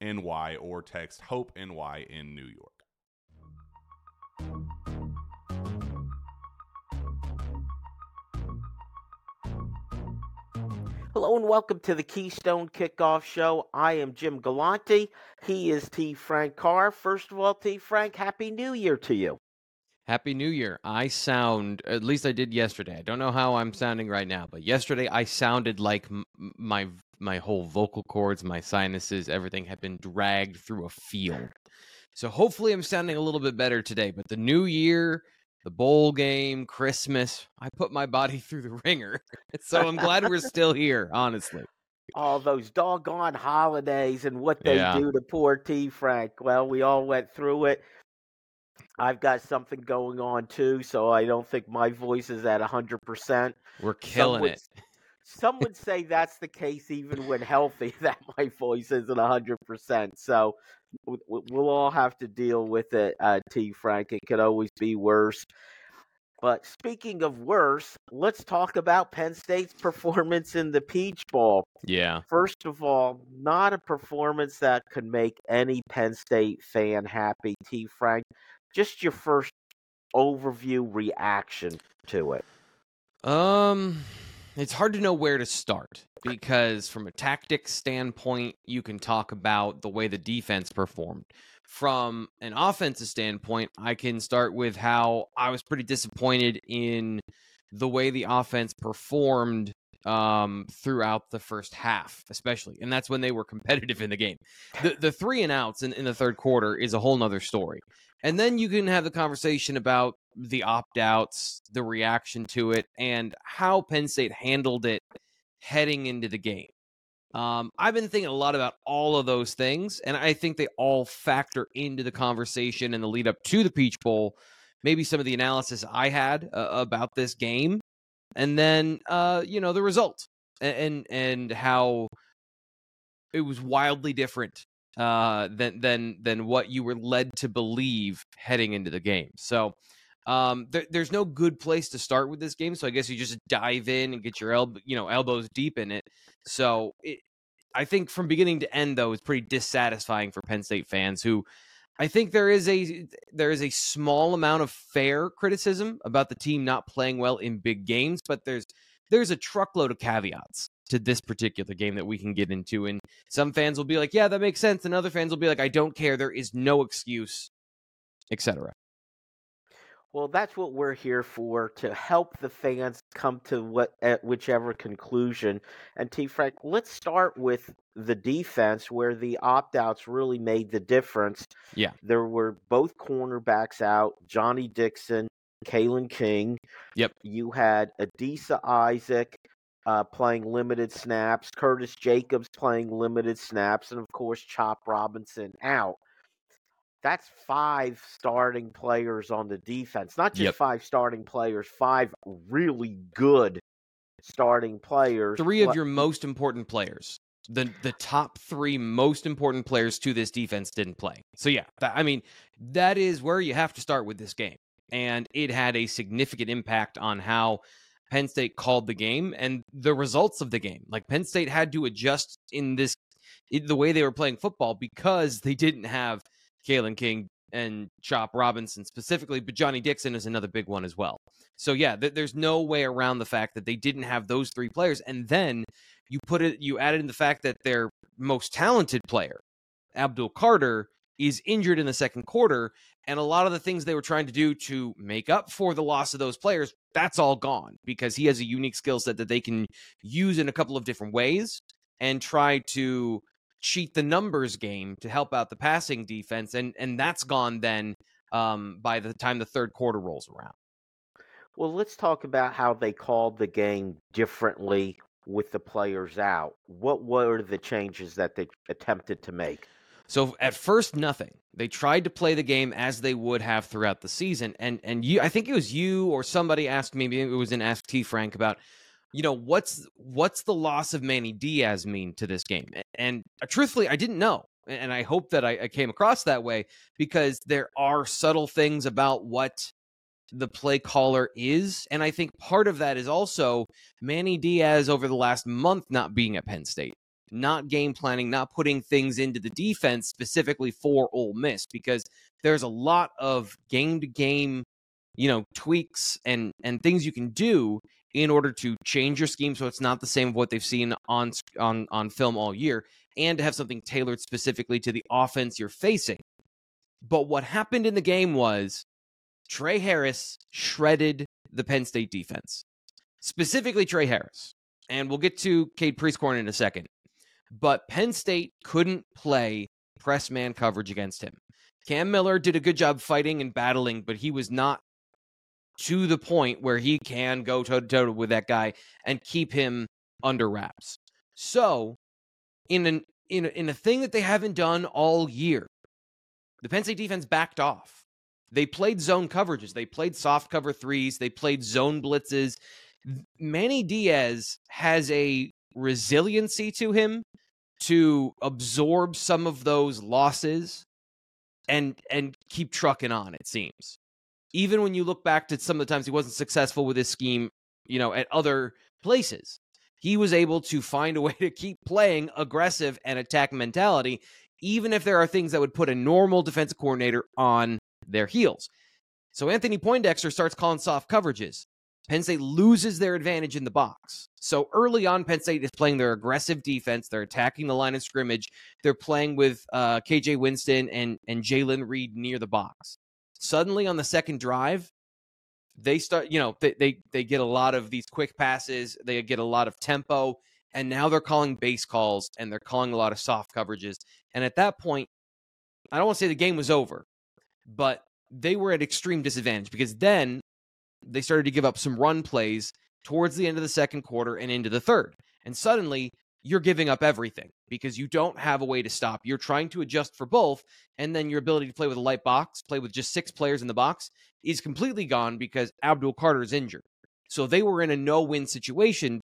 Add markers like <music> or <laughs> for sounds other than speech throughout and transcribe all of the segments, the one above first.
NY or text Hope NY in New York. Hello and welcome to the Keystone Kickoff Show. I am Jim Galante. He is T. Frank Carr. First of all, T. Frank, Happy New Year to you. Happy New Year. I sound, at least I did yesterday. I don't know how I'm sounding right now, but yesterday I sounded like m- my my whole vocal cords, my sinuses, everything had been dragged through a field. So hopefully I'm sounding a little bit better today. But the new year, the bowl game, Christmas, I put my body <laughs> through the ringer. so I'm glad we're <laughs> still here, honestly. All those doggone holidays and what they yeah. do to poor T Frank. Well, we all went through it. I've got something going on too, so I don't think my voice is at 100%. We're killing would, it. Some would say that's the case even when healthy, <laughs> that my voice isn't 100%. So we'll all have to deal with it, uh, T. Frank. It could always be worse. But speaking of worse, let's talk about Penn State's performance in the Peach Bowl. Yeah. First of all, not a performance that could make any Penn State fan happy, T. Frank. Just your first overview reaction to it. Um it's hard to know where to start because from a tactics standpoint, you can talk about the way the defense performed. From an offensive standpoint, I can start with how I was pretty disappointed in the way the offense performed um, throughout the first half, especially. And that's when they were competitive in the game. The the three and outs in, in the third quarter is a whole nother story. And then you can have the conversation about the opt outs, the reaction to it, and how Penn State handled it heading into the game. Um, I've been thinking a lot about all of those things, and I think they all factor into the conversation and the lead up to the Peach Bowl. Maybe some of the analysis I had uh, about this game, and then uh, you know the result and, and and how it was wildly different uh, than than than what you were led to believe heading into the game. So um, there, there's no good place to start with this game. So I guess you just dive in and get your elbow, you know, elbows deep in it. So it, I think from beginning to end, though, it's pretty dissatisfying for Penn State fans who. I think there is a there is a small amount of fair criticism about the team not playing well in big games, but there's there's a truckload of caveats to this particular game that we can get into. And some fans will be like, yeah, that makes sense. And other fans will be like, I don't care. There is no excuse, etc. Well, that's what we're here for to help the fans come to what at whichever conclusion. And T Frank, let's start with the defense where the opt outs really made the difference. Yeah. There were both cornerbacks out, Johnny Dixon, Kalen King. Yep. You had Adisa Isaac uh, playing limited snaps, Curtis Jacobs playing limited snaps, and of course Chop Robinson out that's five starting players on the defense. Not just Yep. five starting players, five really good starting players. Three of your most important players. The the top three most important players to this defense didn't play. So yeah, that, I mean that is where you have to start with this game, and it had a significant impact on how Penn State called the game and the results of the game. Like Penn State had to adjust in this in the way they were playing football because they didn't have Kalen King and Chop Robinson specifically, but Johnny Dixon is another big one as well. So yeah, th- there's no way around the fact that they didn't have those three players, and then you put it, you added in the fact that their most talented player, Abdul Carter, is injured in the second quarter, and a lot of the things they were trying to do to make up for the loss of those players, that's all gone because he has a unique skill set that they can use in a couple of different ways and try to cheat the numbers game to help out the passing defense, and and that's gone then um, by the time the third quarter rolls around. Well, let's talk about how they called the game differently with the players out. What were the changes that they attempted to make? So at first, nothing. They tried to play the game as they would have throughout the season, and and you, I think it was you or somebody asked me, maybe it was in Ask T Frank about, you know, what's what's the loss of Manny Diaz mean to this game? And uh, truthfully, I didn't know, and I hope that I, I came across that way because there are subtle things about what the play caller is, and I think part of that is also Manny Diaz over the last month not being at Penn State not game planning, not putting things into the defense specifically for Ole Miss because there's a lot of game to game, you know, tweaks and and things you can do in order to change your scheme so it's not the same of what they've seen on on on film all year and to have something tailored specifically to the offense you're facing. But what happened in the game was Tre Harris shredded the Penn State defense. Specifically Tre Harris. And we'll get to Cade Prieskorn in a second but Penn State couldn't play press man coverage against him. Cam Miller did a good job fighting and battling, but he was not to the point where he can go toe to toe with that guy and keep him under wraps. So, in an in a, in a thing that they haven't done all year, the Penn State defense backed off. They played zone coverages, they played soft cover threes, they played zone blitzes. Manny Diaz has a resiliency to him to absorb some of those losses and and keep trucking on it seems even when you look back to some of the times he wasn't successful with his scheme you know at other places he was able to find a way to keep playing aggressive and attack mentality even if there are things that would put a normal defensive coordinator on their heels so anthony poindexter starts calling soft coverages Penn State loses their advantage in the box. So early on, Penn State is playing their aggressive defense. They're attacking the line of scrimmage. They're playing with uh, KJ Winston and and Jaylen Reed near the box. Suddenly, on the second drive, they start. You know, they they they get a lot of these quick passes. They get a lot of tempo, and now they're calling base calls and they're calling a lot of soft coverages. And at that point, I don't want to say the game was over, but they were at extreme disadvantage because then they started to give up some run plays towards the end of the second quarter and into the third. And suddenly you're giving up everything because you don't have a way to stop. You're trying to adjust for both. And then your ability to play with a light box, play with just six players in the box, is completely gone because Abdul Carter is injured. So they were in a no win situation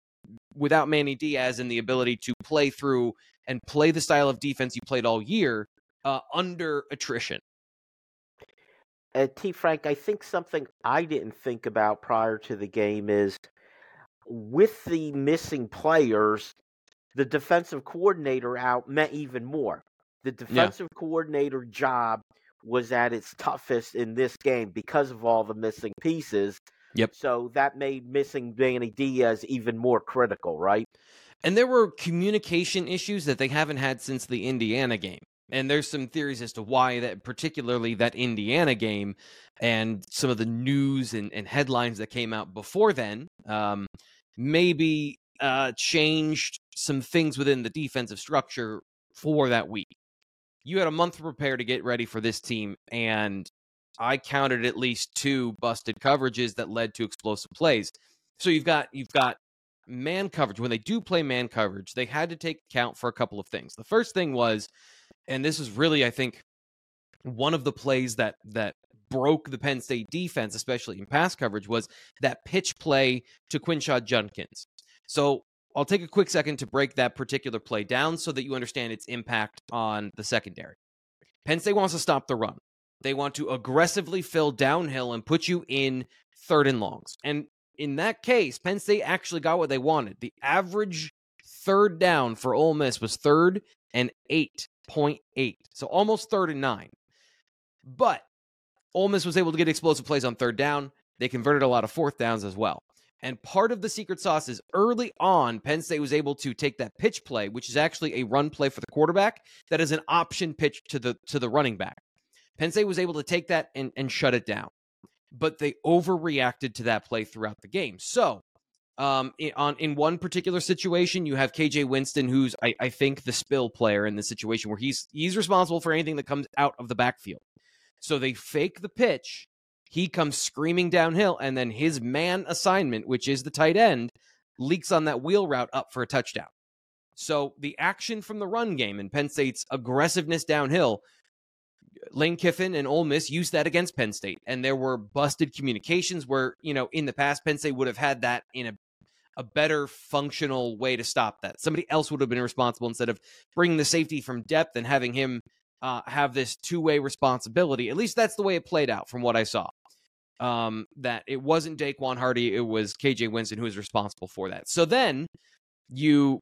without Manny Diaz and the ability to play through and play the style of defense you played all year uh, under attrition. Uh, T. Frank, I think something I didn't think about prior to the game is with the missing players, the defensive coordinator out meant even more. The defensive yeah. coordinator job was at its toughest in this game because of all the missing pieces. Yep. So that made missing Manny Diaz even more critical, right? And there were communication issues that they haven't had since the Indiana game. And there's some theories as to why that, particularly that Indiana game and some of the news and, and headlines that came out before then, um, maybe uh, changed some things within the defensive structure for that week. You had a month to prepare to get ready for this team, and I counted at least two busted coverages that led to explosive plays. So you've got you've got man coverage. When they do play man coverage, they had to take account for a couple of things. The first thing was, and this is really, I think, one of the plays that that broke the Penn State defense, especially in pass coverage, was that pitch play to Quinshon Judkins. So I'll take a quick second to break that particular play down so that you understand its impact on the secondary. Penn State wants to stop the run. They want to aggressively fill downhill and put you in third and longs. And in that case, Penn State actually got what they wanted. The average third down for Ole Miss was third and 8.8. So almost third and nine. But Ole Miss was able to get explosive plays on third down. They converted a lot of fourth downs as well. And part of the secret sauce is early on, Penn State was able to take that pitch play, which is actually a run play for the quarterback, that is an option pitch to the to the running back. Penn State was able to take that and, and shut it down. But they overreacted to that play throughout the game. So um, in, on in one particular situation, you have KJ Winston, who's I, I think the spill player in the situation where he's he's responsible for anything that comes out of the backfield. So they fake the pitch he comes screaming downhill, and then his man assignment, which is the tight end, leaks on that wheel route up for a touchdown. So the action from the run game and Penn State's aggressiveness downhill, Lane Kiffin and Ole Miss used that against Penn State, and there were busted communications where you know in the past Penn State would have had that in a a better functional way to stop that. Somebody else would have been responsible instead of bringing the safety from depth and having him uh, have this two way responsibility. At least that's the way it played out from what I saw um, that it wasn't Daequan Hardy, it was KJ Winston who was responsible for that. So then you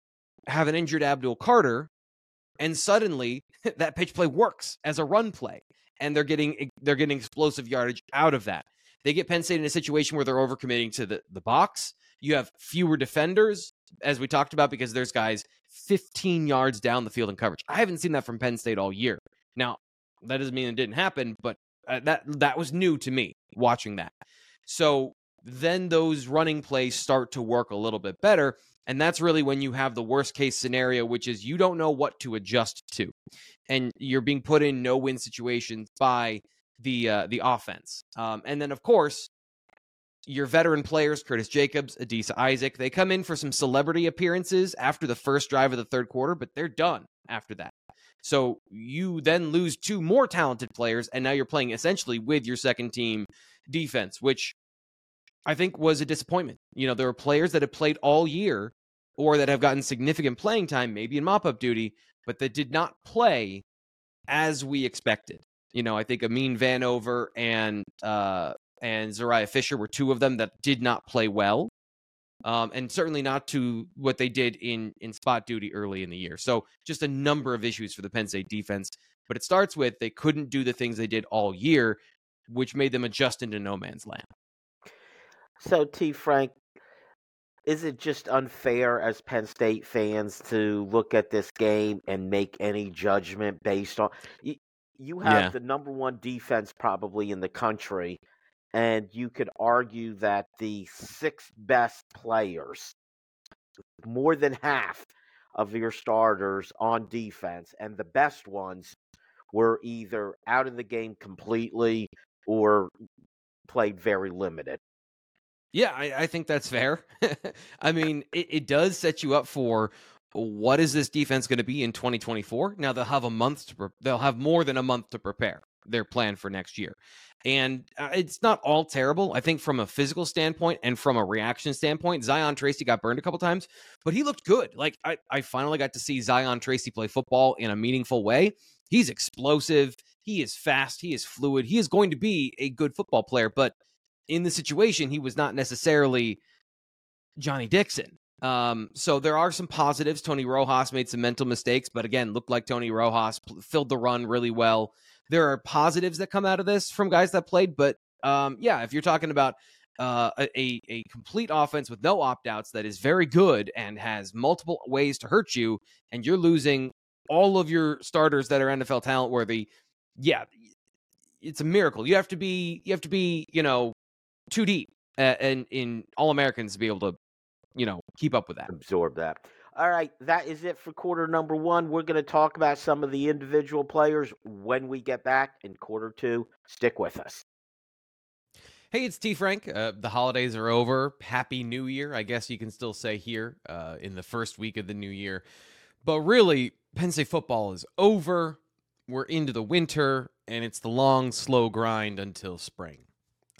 have an injured Abdul Carter, and suddenly <laughs> that pitch play works as a run play, and they're getting they're getting explosive yardage out of that. They get Penn State in a situation where they're overcommitting to the, the box. You have fewer defenders, as we talked about, because there's guys 15 yards down the field in coverage. I haven't seen that from Penn State all year. Now, that doesn't mean it didn't happen, but uh, that that was new to me watching that. So then those running plays start to work a little bit better. And that's really when you have the worst case scenario, which is you don't know what to adjust to. And you're being put in no win situations by the uh, the offense. Um, and then, of course, your veteran players, Curtis Jacobs, Adisa Isaac, they come in for some celebrity appearances after the first drive of the third quarter, but they're done after that. So you then lose two more talented players, and now you're playing essentially with your second team defense, which I think was a disappointment. You know, there are players that have played all year or that have gotten significant playing time, maybe in mop up duty, but that did not play as we expected. You know, I think Amin Vanover and uh, and Zuriah Fisher were two of them that did not play well um, and certainly not to what they did in in spot duty early in the year. So just a number of issues for the Penn State defense. But it starts with they couldn't do the things they did all year, which made them adjust into no man's land. So T. Frank, is it just unfair as Penn State fans to look at this game and make any judgment based on you, you have yeah. the number one defense probably in the country and you could argue that the six best players, more than half of your starters on defense, and the best ones were either out of the game completely or played very limited. Yeah, I, I think that's fair. <laughs> I mean, it, it does set you up for what is this defense going to be in 2024? Now they'll have a month to pre- they'll have more than a month to prepare their plan for next year. And uh, it's not all terrible. I think from a physical standpoint and from a reaction standpoint, Zion Tracy got burned a couple times, but he looked good. Like I, I finally got to see Zion Tracy play football in a meaningful way. He's explosive. He is fast. He is fluid. He is going to be a good football player, but in the situation, he was not necessarily Johnny Dixon. Um, so there are some positives. Tony Rojas made some mental mistakes, but again, looked like Tony Rojas filled the run really well there are positives that come out of this from guys that played, but um, yeah, if you're talking about uh, a a complete offense with no opt outs that is very good and has multiple ways to hurt you, and you're losing all of your starters that are NFL talent worthy, yeah, it's a miracle. You have to be you have to be you know too deep and in all Americans to be able to you know keep up with that. Absorb that. All right, that is it for quarter number one. We're going to talk about some of the individual players when we get back in quarter two. Stick with us. Hey, it's T Frank. Uh, the holidays are over. Happy New Year, I guess you can still say here uh, in the first week of the new year. But really, Penn State football is over. We're into the winter, and it's the long, slow grind until spring.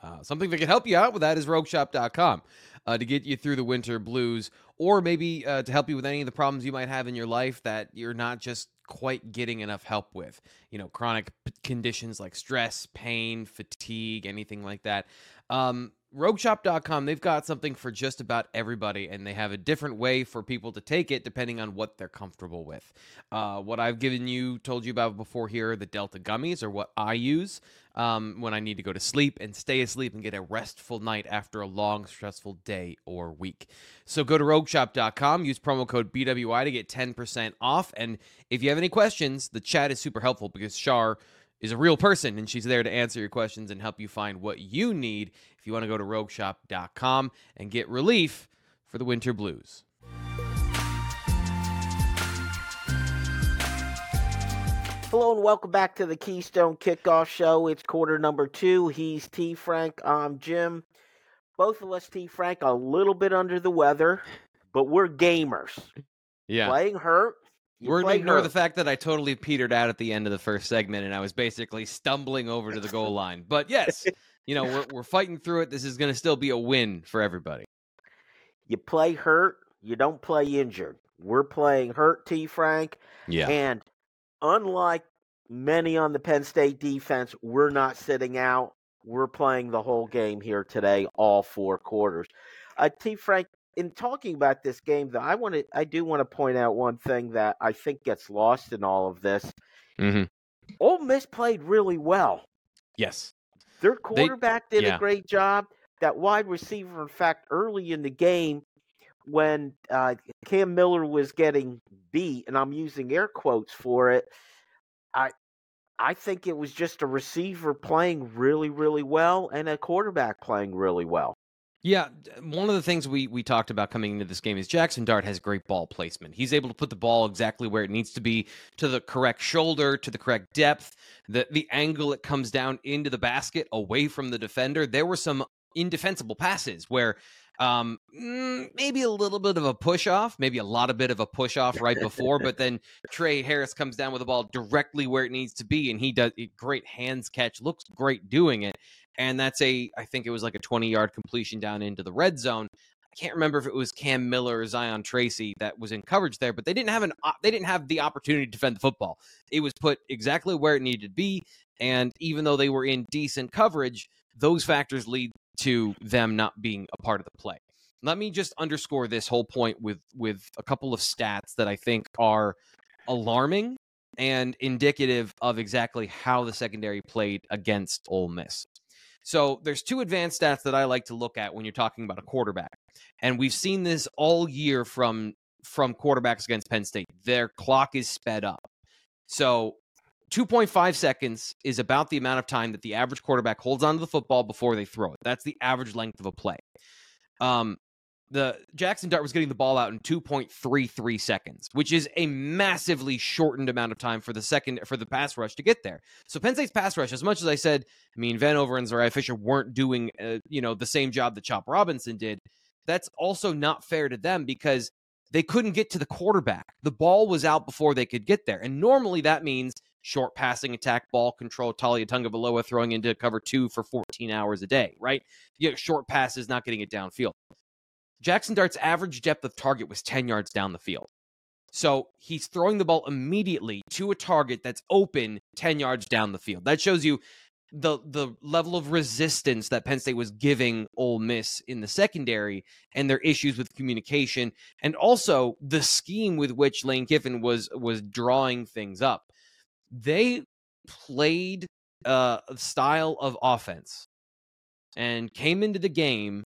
Uh, something that can help you out with that is rogueshop.com uh, to get you through the winter blues, or maybe uh, to help you with any of the problems you might have in your life that you're not just quite getting enough help with. You know, chronic p- conditions like stress, pain, fatigue, anything like that. Um, rogueshop.com they've got something for just about everybody and they have a different way for people to take it depending on what they're comfortable with. Uh, what i've given you told you about before here the delta gummies are what i use um, when i need to go to sleep and stay asleep and get a restful night after a long stressful day or week. So go to rogueshop.com use promo code bwi to get 10% off and if you have any questions the chat is super helpful because shar is a real person and she's there to answer your questions and help you find what you need if you want to go to rogueshop.com and get relief for the winter blues. Hello and welcome back to the Keystone Kickoff Show. It's quarter number two. He's T Frank. I'm Jim. Both of us, T Frank, a little bit under the weather, but we're gamers. Yeah. Playing hurt. You We're going to ignore hurt. the fact that I totally petered out at the end of the first segment and I was basically stumbling over to the goal <laughs> line. But yes, you know, we're, we're fighting through it. This is going to still be a win for everybody. You play hurt, you don't play injured. We're playing hurt, T Frank. Yeah. And unlike many on the Penn State defense, we're not sitting out. We're playing the whole game here today, all four quarters. Uh, T. Frank, in talking about this game, though, I want to, I do want to point out one thing that I think gets lost in all of this. hmm Ole Miss played really well. Yes. Their quarterback did yeah. a great job. That wide receiver, in fact, early in the game, when uh, Cam Miller was getting beat, and I'm using air quotes for it, I I think it was just a receiver playing really, really well and a quarterback playing really well. Yeah, one of the things we we talked about coming into this game is Jackson Dart has great ball placement. He's able to put the ball exactly where it needs to be to the correct shoulder, to the correct depth, the the angle it comes down into the basket away from the defender. There were some indefensible passes where um mm, maybe a little bit of a push off, maybe a lot of bit of a push off right before, but then Tre Harris comes down with the ball directly where it needs to be and he does a great hands catch, looks great doing it and that's a I think it was like a 20 yard completion down into the red zone. I can't remember if it was Cam Miller or Zion Tracy that was in coverage there, but they didn't have an they didn't have the opportunity to defend the football. It was put exactly where it needed to be, and even though they were in decent coverage, those factors lead to them not being a part of the play. Let me just underscore this whole point with with a couple of stats that I think are alarming and indicative of exactly how the secondary played against Ole Miss. So there's two advanced stats that I like to look at when you're talking about a quarterback. And we've seen this all year from from quarterbacks against Penn State. Their clock is sped up. So 2.5 seconds is about the amount of time that the average quarterback holds onto the football before they throw it. That's the average length of a play. Um, the Jackson Dart was getting the ball out in 2.33 seconds, which is a massively shortened amount of time for the second for the pass rush to get there. So Penn State's pass rush, as much as I said, Amin Vanover and Zuriah Fisher weren't doing uh, you know the same job that Chop Robinson did. That's also not fair to them because they couldn't get to the quarterback. The ball was out before they could get there, and normally that means short passing attack, ball control, Tua Tagovailoa throwing into cover two for 14 hours a day, right? You know, short passes, not getting it downfield. Jackson Dart's average depth of target was 10 yards down the field. So he's throwing the ball immediately to a target that's open 10 yards down the field. That shows you the the level of resistance that Penn State was giving Ole Miss in the secondary and their issues with communication and also the scheme with which Lane Kiffin was was drawing things up. They played uh, a style of offense and came into the game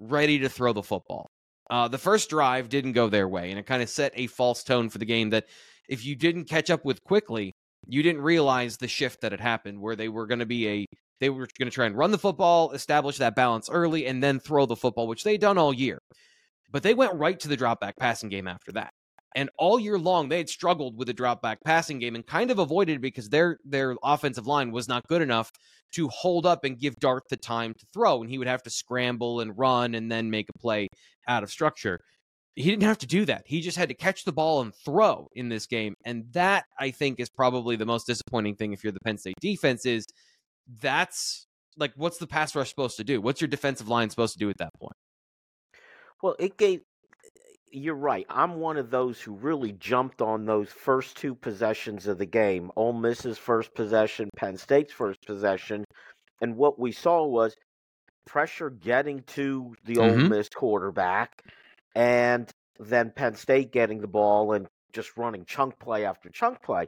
ready to throw the football. Uh, the first drive didn't go their way, and it kind of set a false tone for the game that if you didn't catch up with quickly, you didn't realize the shift that had happened where they were going to be a they were going to try and run the football, establish that balance early, and then throw the football, which they'd done all year. But they went right to the drop back passing game after that. And all year long, they had struggled with the drop back passing game and kind of avoided it because their their offensive line was not good enough to hold up and give Dart the time to throw. And he would have to scramble and run and then make a play out of structure. He didn't have to do that. He just had to catch the ball and throw in this game. And that, I think, is probably the most disappointing thing if you're the Penn State defense is that's like what's the pass rush supposed to do? What's your defensive line supposed to do at that point? Well, it gave. You're right. I'm one of those who really jumped on those first two possessions of the game. Ole Miss's first possession, Penn State's first possession, and what we saw was pressure getting to the mm-hmm. Ole Miss quarterback, and then Penn State getting the ball and just running chunk play after chunk play.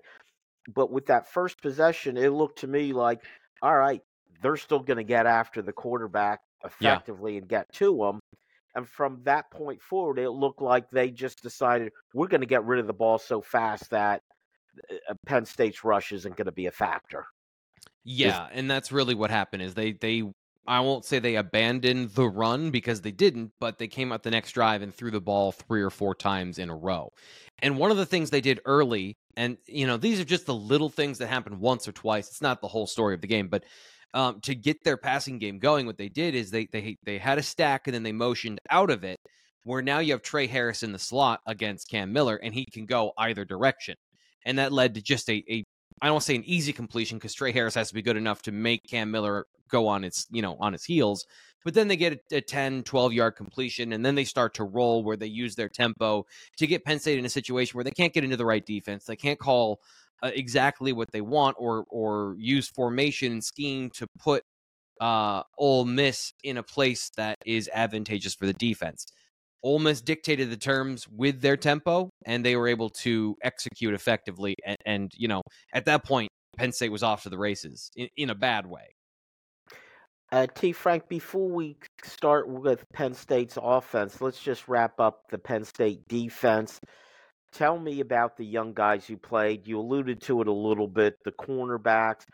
But with that first possession, it looked to me like, all right, they're still going to get after the quarterback effectively yeah. and get to him. And from that point forward, it looked like they just decided we're going to get rid of the ball so fast that uh, Penn State's rush isn't going to be a factor. Yeah, and that's really what happened. Is they they I won't say they abandoned the run because they didn't, but they came out the next drive and threw the ball three or four times in a row. And one of the things they did early, and you know these are just the little things that happen once or twice. It's not the whole story of the game, but um, to get their passing game going, what they did is they they they had a stack and then they motioned out of it, where now you have Tre Harris in the slot against Cam Miller, and he can go either direction, and that led to just a, a I don't say an easy completion because Tre Harris has to be good enough to make Cam Miller go on its you know on his heels, but then they get a, a 10 12 yard completion and then they start to roll where they use their tempo to get penn state in a situation where they can't get into the right defense they can't call uh, exactly what they want or or use formation and scheme to put uh Ole Miss in a place that is advantageous for the defense. Ole Miss dictated the terms with their tempo, and they were able to execute effectively. And, and you know, at that point, Penn State was off to the races in, in a bad way. Uh, T. Frank, before we start with Penn State's offense, let's just wrap up the Penn State defense. Tell me about the young guys you played. You alluded to it a little bit. The cornerbacks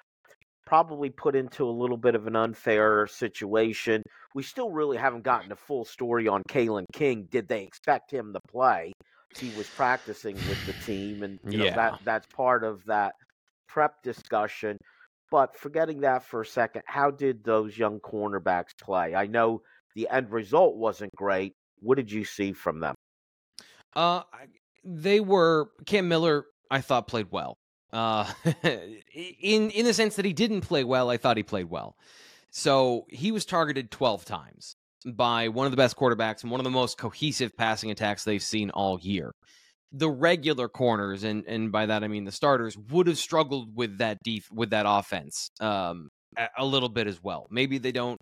probably put into a little bit of an unfair situation. We still really haven't gotten a full story on Kalen King. Did they expect him to play? He was practicing with the team, and you know yeah. that that's part of that prep discussion. But forgetting that for a second, how did those young cornerbacks play? I know the end result wasn't great. What did you see from them? Uh, they were Cam Miller. I thought played well. Uh, <laughs> in in the sense that he didn't play well, I thought he played well. So he was targeted 12 times by one of the best quarterbacks and one of the most cohesive passing attacks they've seen all year the regular corners, and and by that I mean the starters, would have struggled with that def- with that offense um, a, a little bit as well. Maybe they don't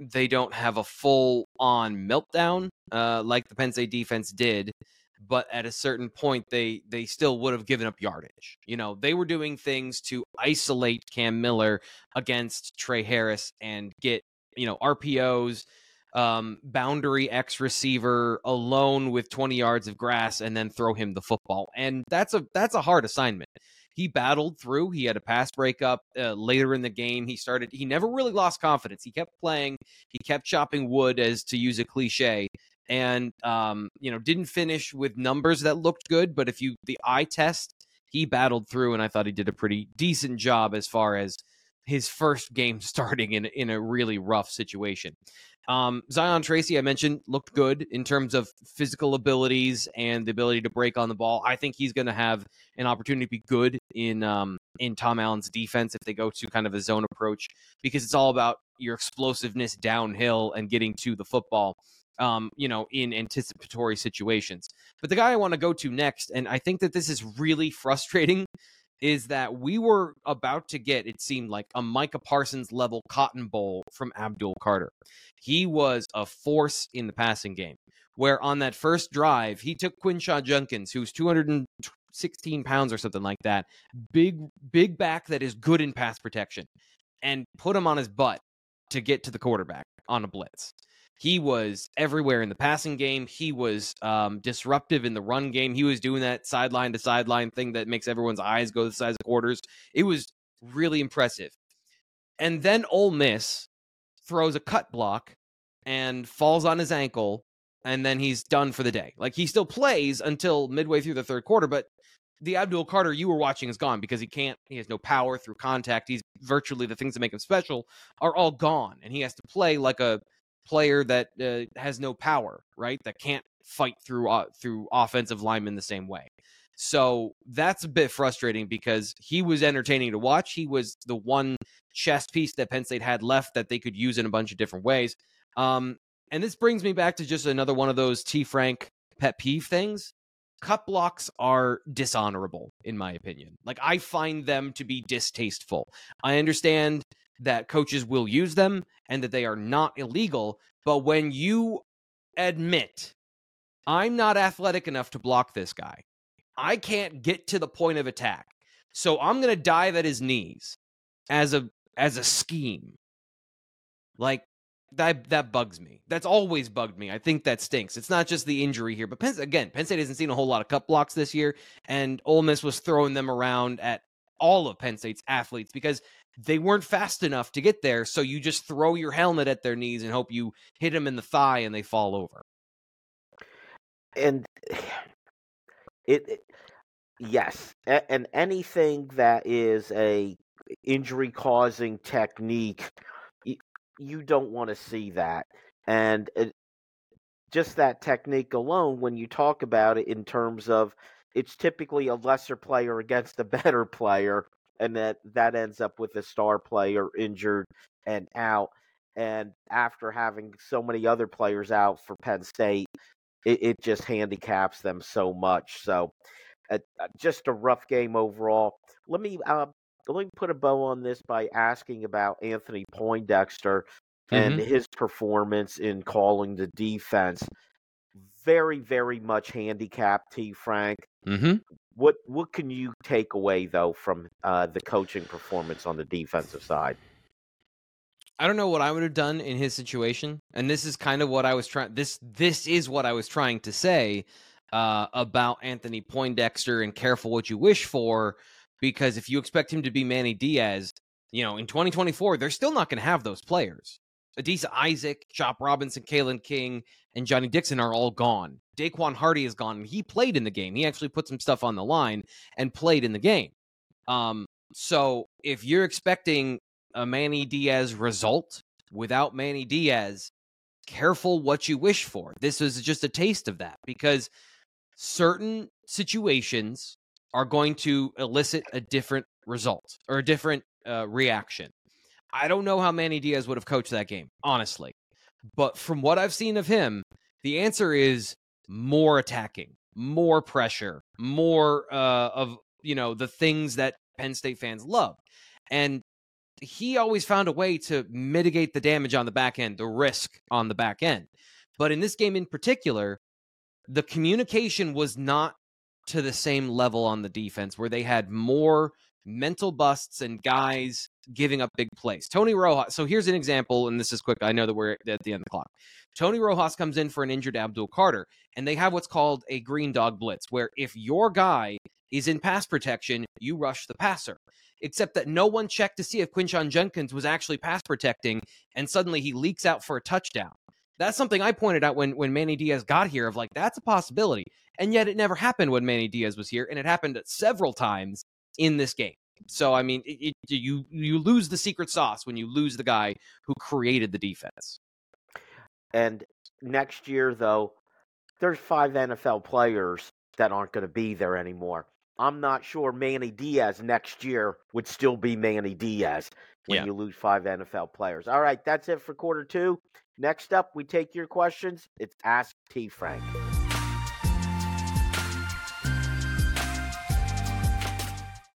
they don't have a full on meltdown uh, like the Penn State defense did, but at a certain point they they still would have given up yardage. You know, they were doing things to isolate Cam Miller against Tre Harris and get, you know, RPOs um, boundary X receiver alone with 20 yards of grass and then throw him the football. And that's a that's a hard assignment. He battled through. He had a pass breakup uh, later in the game. He started. He never really lost confidence. He kept playing. He kept chopping wood, as to use a cliche, and um, you know didn't finish with numbers that looked good. But if you the eye test, he battled through, and I thought he did a pretty decent job as far as his first game <laughs> starting in in a really rough situation. Um, Zion Tracy, I mentioned, looked good in terms of physical abilities and the ability to break on the ball. I think he's going to have an opportunity to be good in um, in Tom Allen's defense if they go to kind of a zone approach because it's all about your explosiveness downhill and getting to the football. Um, you know, in anticipatory situations. But the guy I want to go to next, and I think that this is really <laughs> frustrating is that we were about to get, it seemed like, a Micah Parsons level cotton bowl from Abdul Carter. He was a force in the passing game, where on that first drive, he took Quinshon Judkins, who's 216 pounds or something like that, big, big back that is good in pass protection, and put him on his butt to get to the quarterback on a blitz. He was everywhere in the passing game. He was um, disruptive in the run game. He was doing that sideline to sideline thing that makes everyone's eyes go the size of quarters. It was really impressive. And then Ole Miss throws a cut block and falls on his ankle, and then he's done for the day. Like he still plays until midway through the third quarter, but the Abdul Carter you were watching is gone because he can't, he has no power through contact. He's virtually the things that make him special are all gone, and he has to play like a player that uh, has no power, right? That can't fight through uh, through offensive linemen the same way. So that's a bit frustrating because he was entertaining to watch. He was the one chess piece that Penn State had left that they could use in a bunch of different ways. Um, and this brings me back to just another one of those T. Frank pet peeve things. Cut blocks are dishonorable, in my opinion. Like, I find them to be distasteful. I understand that coaches will use them and that they are not illegal, but when you admit, I'm not athletic enough to block this guy, I can't get to the point of attack. So I'm going to dive at his knees as a as a scheme. Like that that bugs me. That's always bugged me. I think that stinks. It's not just the injury here, but Penn, again, Penn State hasn't seen a whole lot of cut blocks this year, and Ole Miss was throwing them around at all of Penn State's athletes because they weren't fast enough to get there. So you just throw your helmet at their knees and hope you hit them in the thigh and they fall over. And it, it yes, and anything that is a injury causing technique you don't want to see that. And it, just that technique alone, when you talk about it in terms of it's typically a lesser player against a better player, and that that ends up with a star player injured and out. And after having so many other players out for Penn State, it, it just handicaps them so much. So, uh, just a rough game overall. Let me uh, let me put a bow on this by asking about Anthony Poindexter and mm-hmm. his performance in calling the defense. Very, very much handicapped, T. Frank. Mm-hmm. What what can you take away though from uh, the coaching performance on the defensive side? I don't know what I would have done in his situation, and this is kind of what I was trying. This this is what I was trying to say uh, about Anthony Poindexter and careful what you wish for because if you expect him to be Manny Diaz, you know, in 2024, they're still not going to have those players. Adisa Isaac, Chop Robinson, Kalen King, and Johnny Dixon are all gone. Daequan Hardy is gone. He played in the game. He actually put some stuff on the line and played in the game. Um, so if you're expecting a Manny Diaz result without Manny Diaz, careful what you wish for. This is just a taste of that because certain situations are going to elicit a different result or a different uh, reaction. I don't know how Manny Diaz would have coached that game, honestly. But from what I've seen of him, the answer is more attacking, more pressure, more uh, of you know the things that Penn State fans love, and he always found a way to mitigate the damage on the back end, the risk on the back end. But in this game in particular, the communication was not to the same level on the defense where they had more mental busts and guys giving up big plays. Tony Rojas. So here's an example, and this is quick. I know that we're at the end of the clock. Tony Rojas comes in for an injured Abdul Carter, and they have what's called a green dog blitz, where if your guy is in pass protection, you rush the passer. Except that no one checked to see if Quinshon Judkins was actually pass protecting, and suddenly he leaks out for a touchdown. That's something I pointed out when when Manny Diaz got here of like that's a possibility. And yet it never happened when Manny Diaz was here and it happened several times in this game. So I mean, it, it, you you lose the secret sauce when you lose the guy who created the defense. And next year though, there's five NFL players that aren't going to be there anymore. I'm not sure Manny Diaz next year would still be Manny Diaz when yeah. you lose five NFL players. All right, that's it for quarter two. Next up, we take your questions. It's Ask T. Frank.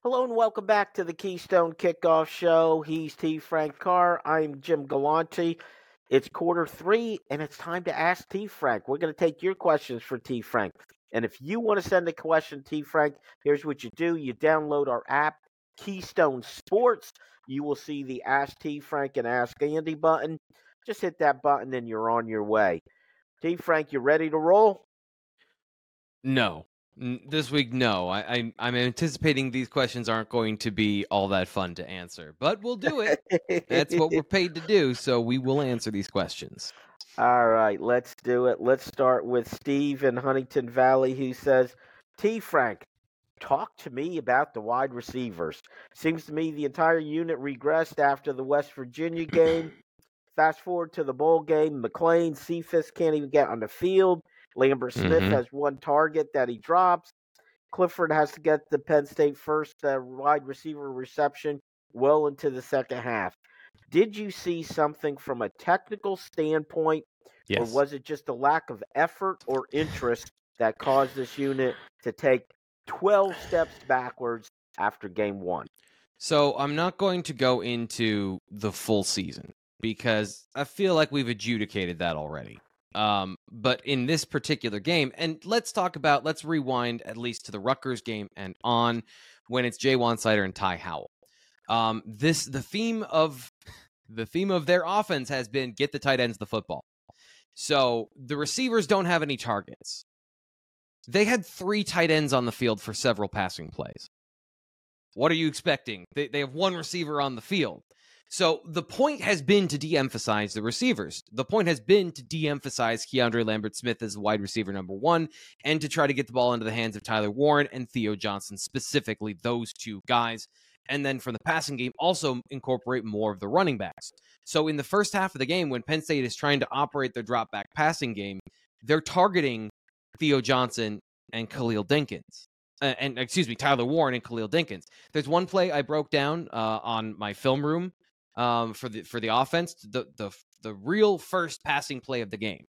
Hello and welcome back to the Keystone Kickoff Show. He's T. Frank Carr. I'm Jim Galante. It's quarter three, and it's time to ask T. Frank. We're going to take your questions for T. Frank. And if you want to send a question, T. Frank, here's what you do you download our app, Keystone Sports. You will see the Ask T. Frank and Ask Andy button just hit that button and you're on your way. T Frank, you ready to roll? No. This week, no. I, I, I'm anticipating these questions aren't going to be all that fun to answer, but we'll do it. That's what we're paid to do, so we will answer these questions. All right, let's do it. Let's start with Steve in Huntingdon Valley who says, T Frank, talk to me about the wide receivers. Seems to me the entire unit regressed after the West Virginia game. Fast forward to the bowl game, McLean, Cephus can't even get on the field. Lambert Smith Mhm. has one target that he drops. Clifford has to get the Penn State first uh, wide receiver reception well into the second half. Did you see something from a technical standpoint, Yes. or was it just a lack of effort or interest that caused this unit to take 12 steps backwards after game one? So I'm not going to go into the full season because I feel like we've adjudicated that already. Um, but in this particular game, and let's talk about, let's rewind at least to the Rutgers game and on when it's Jay Seider and Ty Howle. Um, this the theme of the theme of their offense has been get the tight ends the football. So the receivers don't have any targets. They had three tight ends on the field for several passing plays. What are you expecting? They, they have one receiver on the field. So the point has been to de emphasize the receivers. The point has been to de emphasize Keandre Lambert Smith as wide receiver number one and to try to get the ball into the hands of Tyler Warren and Theo Johnson, specifically those two guys. And then from the passing game, also incorporate more of the running backs. So in the first half of the game, when Penn State is trying to operate their drop back passing game, they're targeting Theo Johnson and Khalil Dinkins. Uh, and excuse me, Tyler Warren and Khalil Dinkins. There's one play I broke down uh, on my film room um, for the for the offense, the the the real first passing play of the game.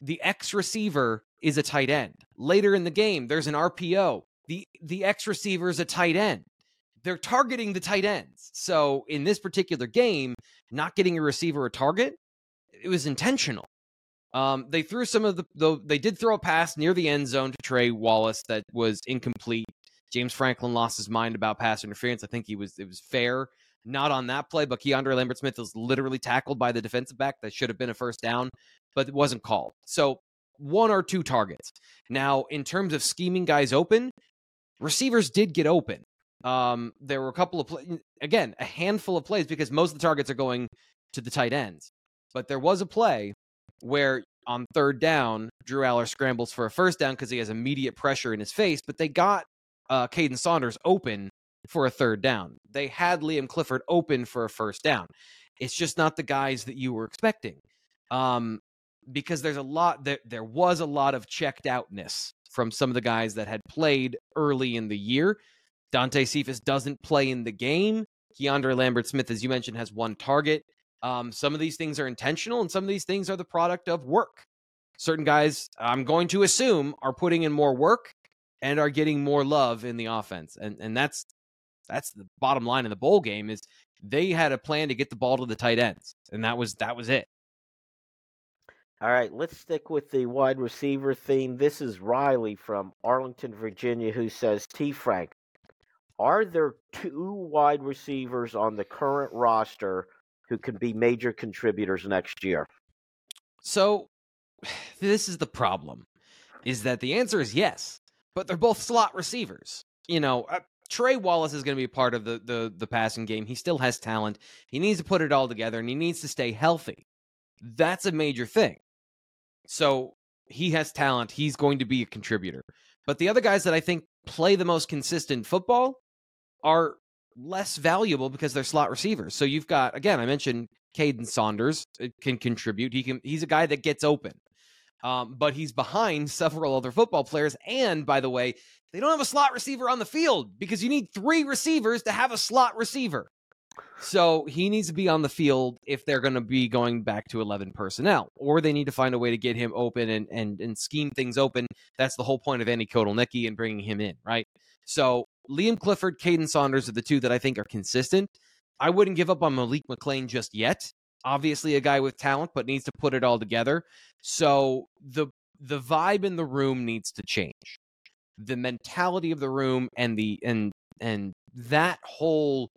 The X receiver is a tight end. Later in the game, there's an RPO. the The X receiver is a tight end. They're targeting the tight ends. So in this particular game, not getting a receiver a target, it was intentional. Um, they threw some of the, the they did throw a pass near the end zone to Trey Wallace that was incomplete. James Franklin lost his mind about pass interference. I think he was it was fair not on that play, but Keandre Lambert Smith was literally tackled by the defensive back. That should have been a first down, but it wasn't called. So one or two targets. Now, in terms of scheming guys open, receivers did get open. Um, there were a couple of play- again, a handful of plays because most of the targets are going to the tight ends. But there was a play where on third down, Drew Allar scrambles for a first down because he has immediate pressure in his face, but they got uh, Kaden Saunders open for a third down. They had Liam Clifford open for a first down. It's just not the guys that you were expecting. Um, because there's a lot there there was a lot of checked outness from some of the guys that had played early in the year. Dante Cephas doesn't play in the game. Keandre Lambert Smith, as you mentioned, has one target. Um, some of these things are intentional, and some of these things are the product of work. Certain guys, I'm going to assume, are putting in more work and are getting more love in the offense, and and that's that's the bottom line in the bowl game is they had a plan to get the ball to the tight ends, and that was that was it. All right, let's stick with the wide receiver theme. This is Riley from Arlington, Virginia, who says, T. Frank, are there two wide receivers on the current roster who can be major contributors next year? So <sighs> this is the problem is that the answer is yes, but they're both slot receivers. You know, uh, Trey Wallace is going to be part of the, the the passing game. He still has talent. He needs to put it all together and he needs to stay healthy. That's a major thing. So he has talent. He's going to be a contributor. But the other guys that I think play the most consistent football are less valuable because they're slot receivers. So you've got again, I mentioned Kaden Saunders can contribute. He can. He's a guy that gets open, um, but he's behind several other football players. And by the way, they don't have a slot receiver on the field because you need three receivers to have a slot receiver. So he needs to be on the field if they're going to be going back to 11 personnel, or they need to find a way to get him open and and and scheme things open. That's the whole point of Andy Kotelnicki and bringing him in, right? So Liam Clifford, Kaden Saunders are the two that I think are consistent. I wouldn't give up on Malik McLean just yet. Obviously, a guy with talent, but needs to put it all together. So the the vibe in the room needs to change. The mentality of the room and the and and that whole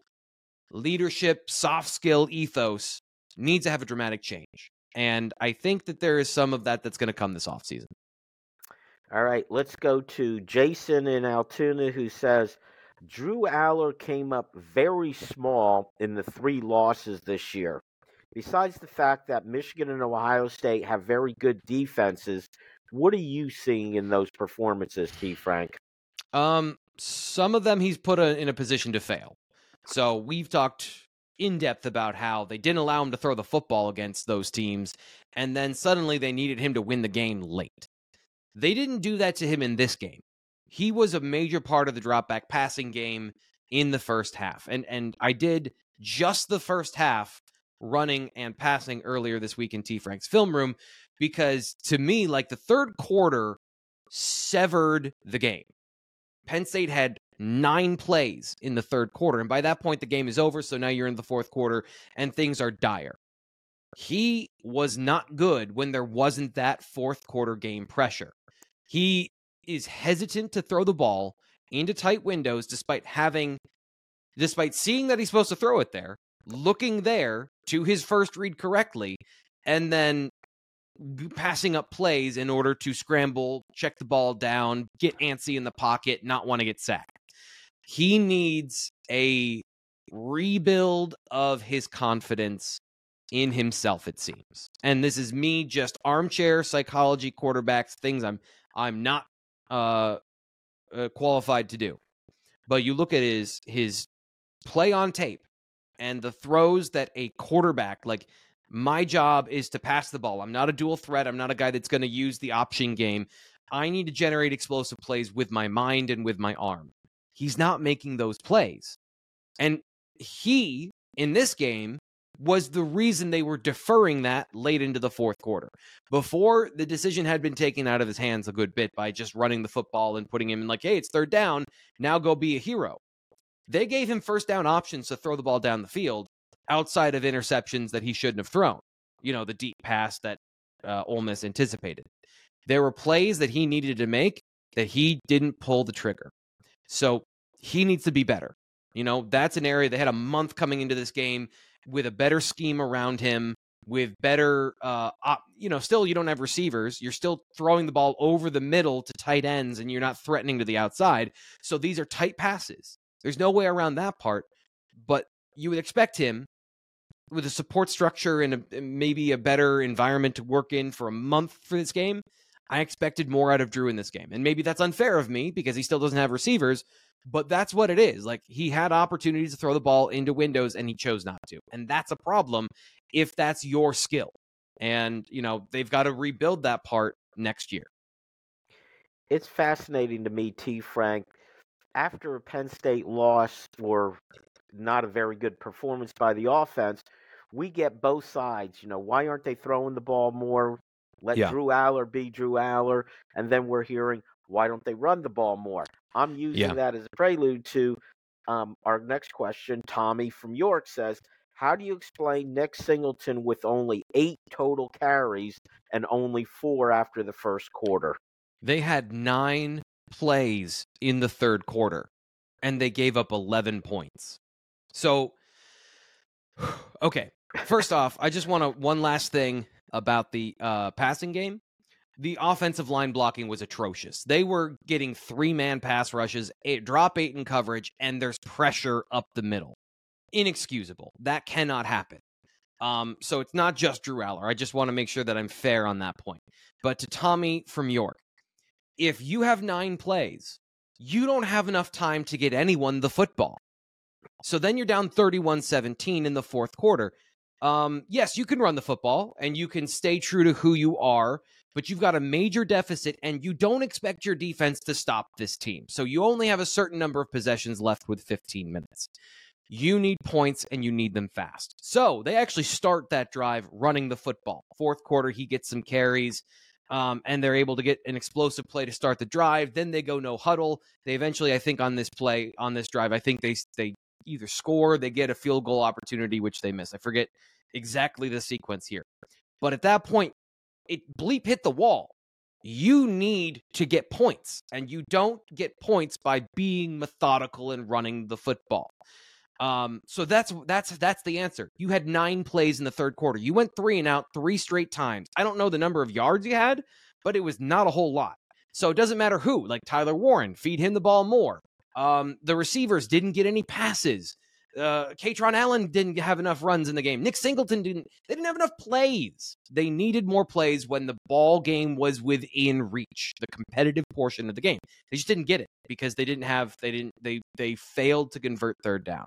leadership, soft skill ethos needs to have a dramatic change. And I think that there is some of that that's going to come this offseason. All right, let's go to Jason in Altoona who says Drew Allar came up very small in the three losses this year. Besides the fact that Michigan and Ohio State have very good defenses, what are you seeing in those performances, T. Frank? Um, some of them he's put a, in a position to fail. So we've talked in depth about how they didn't allow him to throw the football against those teams, and then suddenly they needed him to win the game late. They didn't do that to him in this game. He was a major part of the drop back passing game in the first half. And and I did just the first half running and passing earlier this week in T Frank's film room because to me like the third quarter severed the game. Penn State had nine plays in the third quarter. And by that point, the game is over. So now you're in the fourth quarter and things are dire. He was not good when there wasn't that fourth quarter game pressure. He is hesitant to throw the ball into tight windows despite having, despite seeing that he's supposed to throw it there, looking there to his first read correctly, and then passing up plays in order to scramble, check the ball down, get antsy in the pocket, not want to get sacked. He needs a rebuild of his confidence in himself it seems. And this is me just armchair psychology quarterbacks things I'm I'm not uh, uh qualified to do. But you look at his his play on tape and the throws that a quarterback like my job is to pass the ball. I'm not a dual threat. I'm not a guy that's going to use the option game. I need to generate explosive plays with my mind and with my arm. He's not making those plays. And he, in this game, was the reason they were deferring that late into the fourth quarter. Before the decision had been taken out of his hands a good bit by just running the football and putting him in, like, hey, it's third down. Now go be a hero. They gave him first down options to throw the ball down the field outside of interceptions that he shouldn't have thrown. You know, the deep pass that uh, Ole Miss anticipated. There were plays that he needed to make that he didn't pull the trigger. So he needs to be better. You know, that's an area they had a month coming into this game with a better scheme around him, with better, uh, op- you know, still you don't have receivers. You're still throwing the ball over the middle to tight ends and you're not threatening to the outside. So these are tight passes. There's no way around that part. But you would expect him with a support structure and a, maybe a better environment to work in for a month for this game. I expected more out of Drew in this game. And maybe that's unfair of me because he still doesn't have receivers, but that's what it is. Like he had opportunities to throw the ball into windows and he chose not to. And that's a problem if that's your skill. And, you know, they've got to rebuild that part next year. It's fascinating to me, T. Frank. After a Penn State loss or not a very good performance by the offense, we get both sides. You know, why aren't they throwing the ball more? Let yeah. Drew Allar be Drew Allar. And then we're hearing, why don't they run the ball more? I'm using yeah. that as a prelude to um, our next question. Tommy from York says, How do you explain Nick Singleton with only eight total carries and only four after the first quarter? They had nine plays in the third quarter and they gave up 11 points. So, <sighs> okay. First off, I just want to one last thing about the uh, passing game the offensive line blocking was atrocious. They were getting three man pass rushes, eight, drop eight in coverage, and there's pressure up the middle. Inexcusable. That cannot happen. Um, so it's not just Drew Allar. I just want to make sure that I'm fair on that point. But to Tommy from York, if you have nine plays, you don't have enough time to get anyone the football. So then you're down 31 17 in the fourth quarter. Um, yes, you can run the football and you can stay true to who you are but you've got a major deficit and you don't expect your defense to stop this team. So you only have a certain number of possessions left with 15 minutes. You need points and you need them fast. So they actually start that drive running the football. Fourth quarter, he gets some carries. Um, and they're able to get an explosive play to start the drive. Then they go no huddle. They eventually, I think, on this play, on this drive, I think they they either score, they get a field goal opportunity, which they miss. I forget exactly the sequence here. But at that point, it bleep hit the wall. You need to get points, and you don't get points by being methodical and running the football. Um, so that's that's that's the answer. You had nine plays in the third quarter. You went three and out three straight times. I don't know the number of yards you had, but it was not a whole lot. So it doesn't matter who, like Tyler Warren, feed him the ball more. Um, the receivers didn't get any passes. Uh, Kaytron Allen didn't have enough runs in the game. Nick Singleton didn't. They didn't have enough plays. They needed more plays when the ball game was within reach, the competitive portion of the game. They just didn't get it because they didn't have. They didn't. They they failed to convert third down.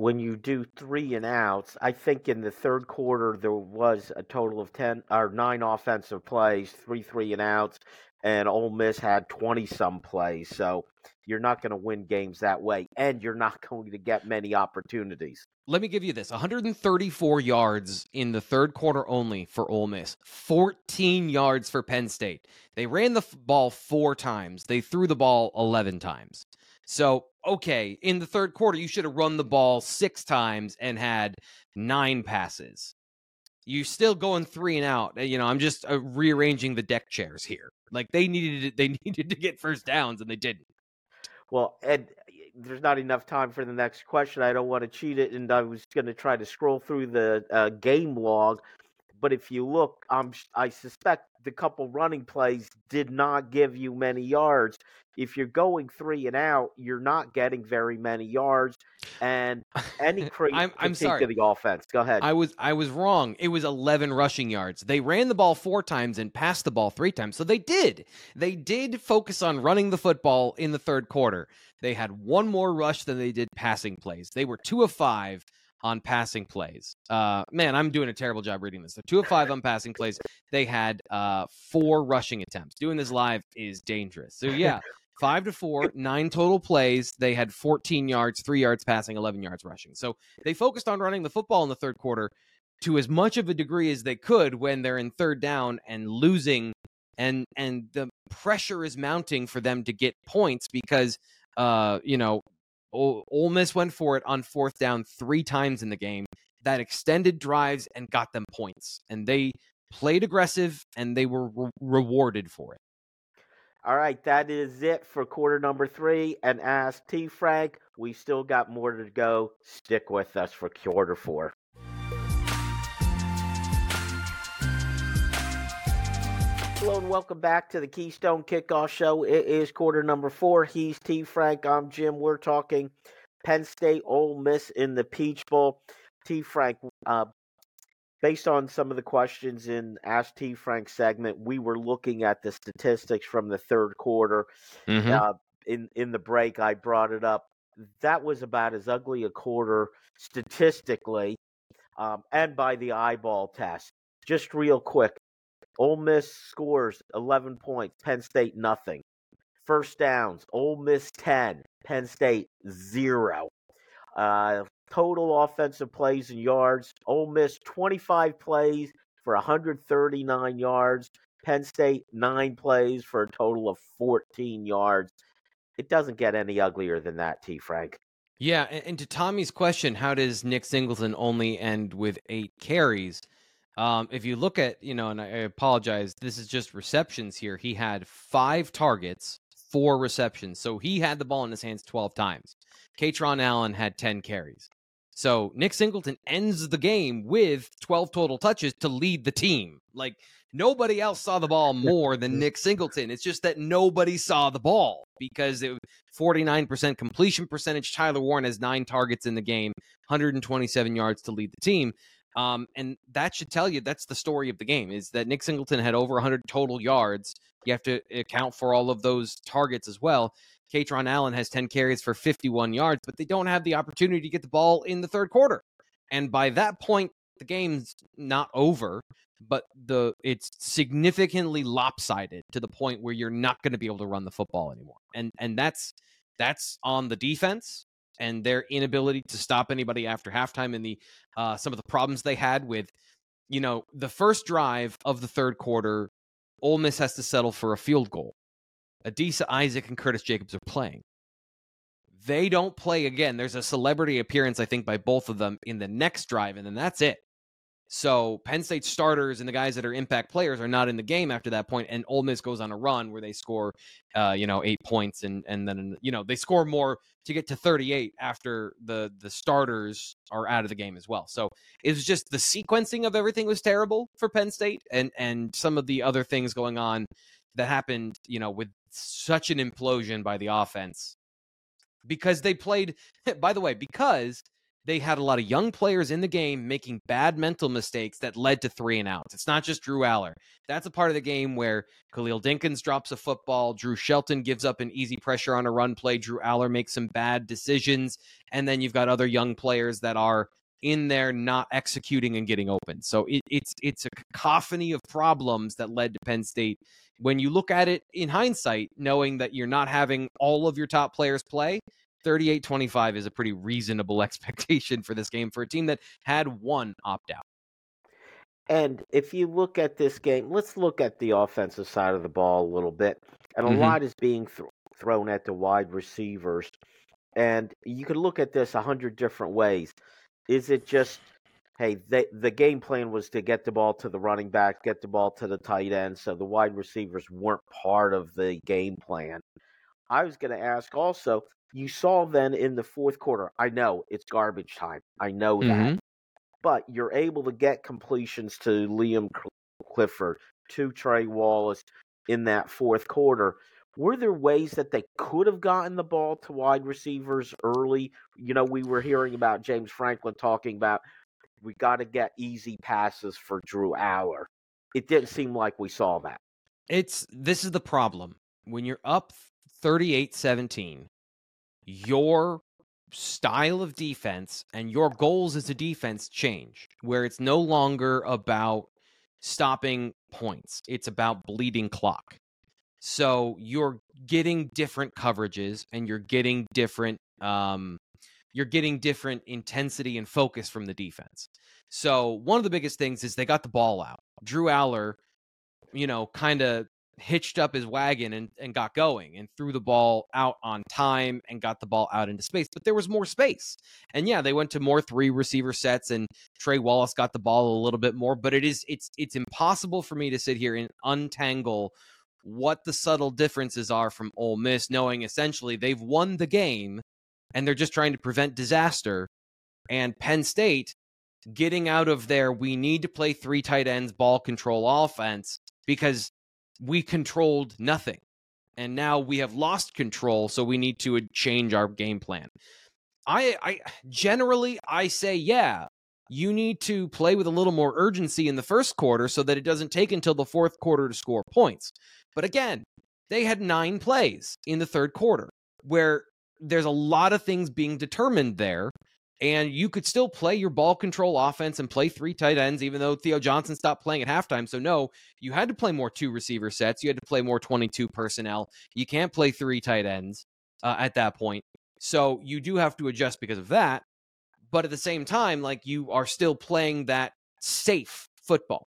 When you do three and outs, I think in the third quarter there was a total of ten or nine offensive plays, three three and outs, and Ole Miss had twenty some plays. So you're not going to win games that way, and you're not going to get many opportunities. Let me give you this 134 yards in the third quarter only for Ole Miss, 14 yards for Penn State. They ran the ball four times, they threw the ball 11 times. So, okay, in the third quarter, you should have run the ball six times and had nine passes. You're still going three and out. You know, I'm just uh, rearranging the deck chairs here. Like they needed, they <laughs> needed to get first downs and they didn't. Well, Ed, there's not enough time for the next question. I don't want to cheat it, and I was going to try to scroll through the uh, game log. But if you look, um, I suspect the couple running plays did not give you many yards. If you're going three and out, you're not getting very many yards. And any <laughs> crazy I'm, I'm sorry. of the offense. Go ahead. I was I was wrong. It was 11 rushing yards. They ran the ball four times and passed the ball three times. So they did. They did focus on running the football in the third quarter. They had one more rush than they did passing plays. They were two of five on passing plays. Uh, man, I'm doing a terrible job reading this. So two of five on passing plays. They had uh, four rushing attempts. Doing this live is dangerous. So yeah, five to four, <laughs> nine total plays. They had 14 yards, three yards passing, 11 yards rushing. So they focused on running the football in the third quarter to as much of a degree as they could when they're in third down and losing and and the pressure is mounting for them to get points because uh you know Ole, Miss went for it on fourth down three times in the game that extended drives and got them points and they played aggressive and they were re- rewarded for it All right, that is it for quarter number three. And as T Frank, we still got more to go. Stick with us for quarter four. Hello and welcome back to the Keystone Kickoff Show. It is quarter number four. He's T Frank. I'm Jim. We're talking Penn State, Ole Miss in the Peach Bowl. T Frank, uh, based on some of the questions in Ask T Frank segment, we were looking at the statistics from the third quarter. Mm-hmm. Uh, in in the break, I brought it up. That was about as ugly a quarter statistically, um, and by the eyeball test. Just real quick, Ole Miss scores 11 points, Penn State nothing. First downs, Ole Miss 10, Penn State 0. Uh, total offensive plays and yards, Ole Miss 25 plays for 139 yards, Penn State 9 plays for a total of 14 yards. It doesn't get any uglier than that, T. Frank. Yeah, and, and to Tommy's question, how does Nick Singleton only end with eight carries? Um, if you look at, you know, and I, apologize, this is just receptions here. He had five targets, four receptions. So he had the ball in his hands 12 times. Kaytron Allen had 10 carries. So Nick Singleton ends the game with 12 total touches to lead the team. Like nobody else saw the ball more than Nick Singleton. It's just that nobody saw the ball because it was 49% completion percentage. Tyler Warren has nine targets in the game, 127 yards to lead the team. Um, and that should tell you that's the story of the game is that Nick Singleton had over 100 total yards. You have to account for all of those targets as well. Kaytron Allen has 10 carries for 51 yards, but they don't have the opportunity to get the ball in the third quarter. And by that point, the game's not over, but the it's significantly lopsided to the point where you're not going to be able to run the football anymore. And and that's that's on the defense and their inability to stop anybody after halftime and the uh, some of the problems they had with you know the first drive of the third quarter Ole Miss has to settle for a field goal. Adisa Isaac and Curtis Jacobs are playing. They don't play again. There's a celebrity appearance, I think, by both of them in the next drive, and then that's it. So Penn State starters and the guys that are impact players are not in the game after that point, and Ole Miss goes on a run where they score, uh, you know, eight points, and and then you know they score more to get to 38 after the the starters are out of the game as well. So it was just the sequencing of everything was terrible for Penn State, and and some of the other things going on that happened, you know, with such an implosion by the offense because they played. <laughs> By the way, because they had a lot of young players in the game making bad mental mistakes that led to three and outs. It's not just Drew Allar. That's a part of the game where Khalil Dinkins drops a football, Drew Shelton gives up an easy pressure on a run play, Drew Allar makes some bad decisions, and then you've got other young players that are in there not executing and getting open. So it, it's it's a cacophony of problems that led to Penn State. When you look at it in hindsight, knowing that you're not having all of your top players play, 38 25 is a pretty reasonable <laughs> expectation for this game for a team that had one opt out. And if you look at this game, let's look at the offensive side of the ball a little bit. And a Mhm. lot is being th- thrown at the wide receivers. And you could look at this a hundred different ways. Is it just, hey, they, the game plan was to get the ball to the running back, get the ball to the tight end, so the wide receivers weren't part of the game plan? I was going to ask also, you saw then in the fourth quarter, I know it's garbage time. I know that Mhm. but you're able to get completions to Liam Clifford, to Trey Wallace in that fourth quarter. Were there ways that they could have gotten the ball to wide receivers early? You know, we were hearing about James Franklin talking about we got to get easy passes for Drew Allar. It didn't seem like we saw that. It's this is the problem. When you're up 38 17, your style of defense and your goals as a defense change, where it's no longer about stopping points, it's about bleeding clock. So you're getting different coverages and you're getting different um you're getting different intensity and focus from the defense. So one of the biggest things is they got the ball out. Drew Allar, you know, kind of hitched up his wagon and, and got going and threw the ball out on time and got the ball out into space. But there was more space. And yeah, they went to more three receiver sets and Trey Wallace got the ball a little bit more. But it is it's it's impossible for me to sit here and untangle what the subtle differences are from Ole Miss, knowing essentially they've won the game and they're just trying to prevent disaster. And Penn State getting out of there, we need to play three tight ends, ball control offense because we controlled nothing. And now we have lost control, so we need to uh, change our game plan. I, I generally I say, yeah, you need to play with a little more urgency in the first quarter so that it doesn't take until the fourth quarter to score points. But again, they had nine plays in the third quarter where there's a lot of things being determined there. And you could still play your ball control offense and play three tight ends, even though Theo Johnson stopped playing at halftime. So, no, you had to play more two receiver sets. You had to play more 22 personnel. You can't play three tight ends uh, at that point. So, you do have to adjust because of that. But at the same time, like you are still playing that safe football.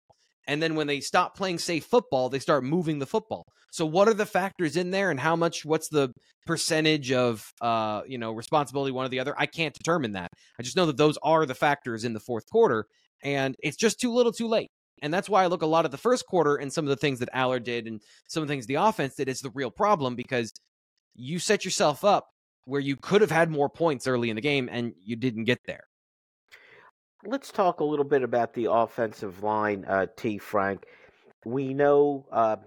And then when they stop playing safe football, they start moving the football. So what are the factors in there and how much what's the percentage of uh, you know, responsibility one or the other? I can't determine that. I just know that those are the factors in the fourth quarter and it's just too little too late. And that's why I look a lot at the first quarter and some of the things that Allar did and some of the things the offense did is the real problem because you set yourself up where you could have had more points early in the game and you didn't get there. Let's talk a little bit about the offensive line, uh, T. Frank. We know uh,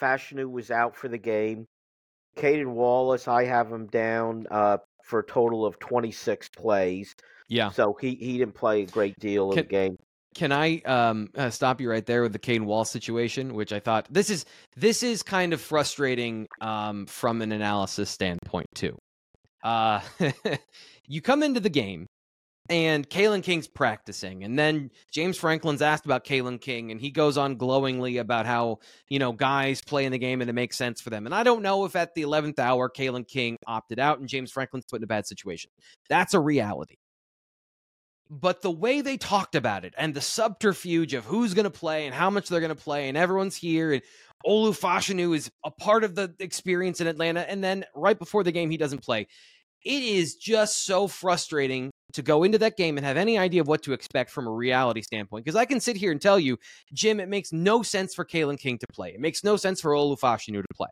Fashanu was out for the game. Caedan Wallace, I have him down uh, for a total of 26 plays. Yeah. So he, he didn't play a great deal of Can- the game. Can I um, uh, stop you right there with the Kane Wall situation, which I thought this is this is kind of frustrating um, from an analysis standpoint too. Uh, <laughs> you come into the game and Kalen King's practicing, and then James Franklin's asked about Kalen King, and he goes on glowingly about how you know guys play in the game and it makes sense for them. And I don't know if at the eleventh hour Kalen King opted out and James Franklin's put in a bad situation. That's a reality but the way they talked about it and the subterfuge of who's going to play and how much they're going to play and everyone's here and Olu Fashanu is a part of the experience in Atlanta and then right before the game he doesn't play. It is just so frustrating to go into that game and have any idea of what to expect from a reality standpoint. Because I can sit here and tell you, Jim, it makes no sense for Kalen King to play. It makes no sense for Olu Fashanu to play.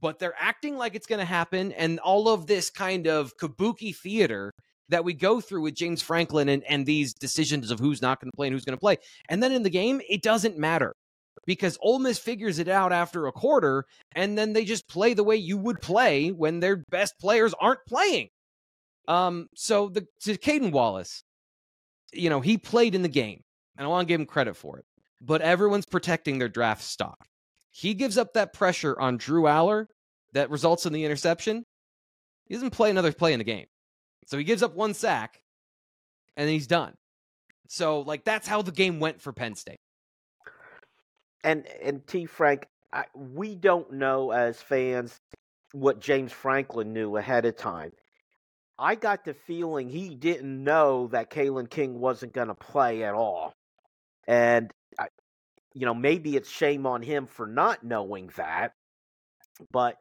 But they're acting like it's going to happen, and all of this kind of kabuki theater that we go through with James Franklin and, and these decisions of who's not going to play and who's going to play. And then in the game, it doesn't matter because Ole Miss figures it out after a quarter, and then they just play the way you would play when their best players aren't playing. Um, so the to Caedan Wallace, you know, he played in the game, and I want to give him credit for it. But everyone's protecting their draft stock. He gives up that pressure on Drew Allar that results in the interception. He doesn't play another play in the game. So he gives up one sack and then he's done. So like that's how the game went for Penn State. And and T Frank, I, we don't know as fans what James Franklin knew ahead of time. I got the feeling he didn't know that Kalen King wasn't going to play at all. And, I, you know, maybe it's shame on him for not knowing that. But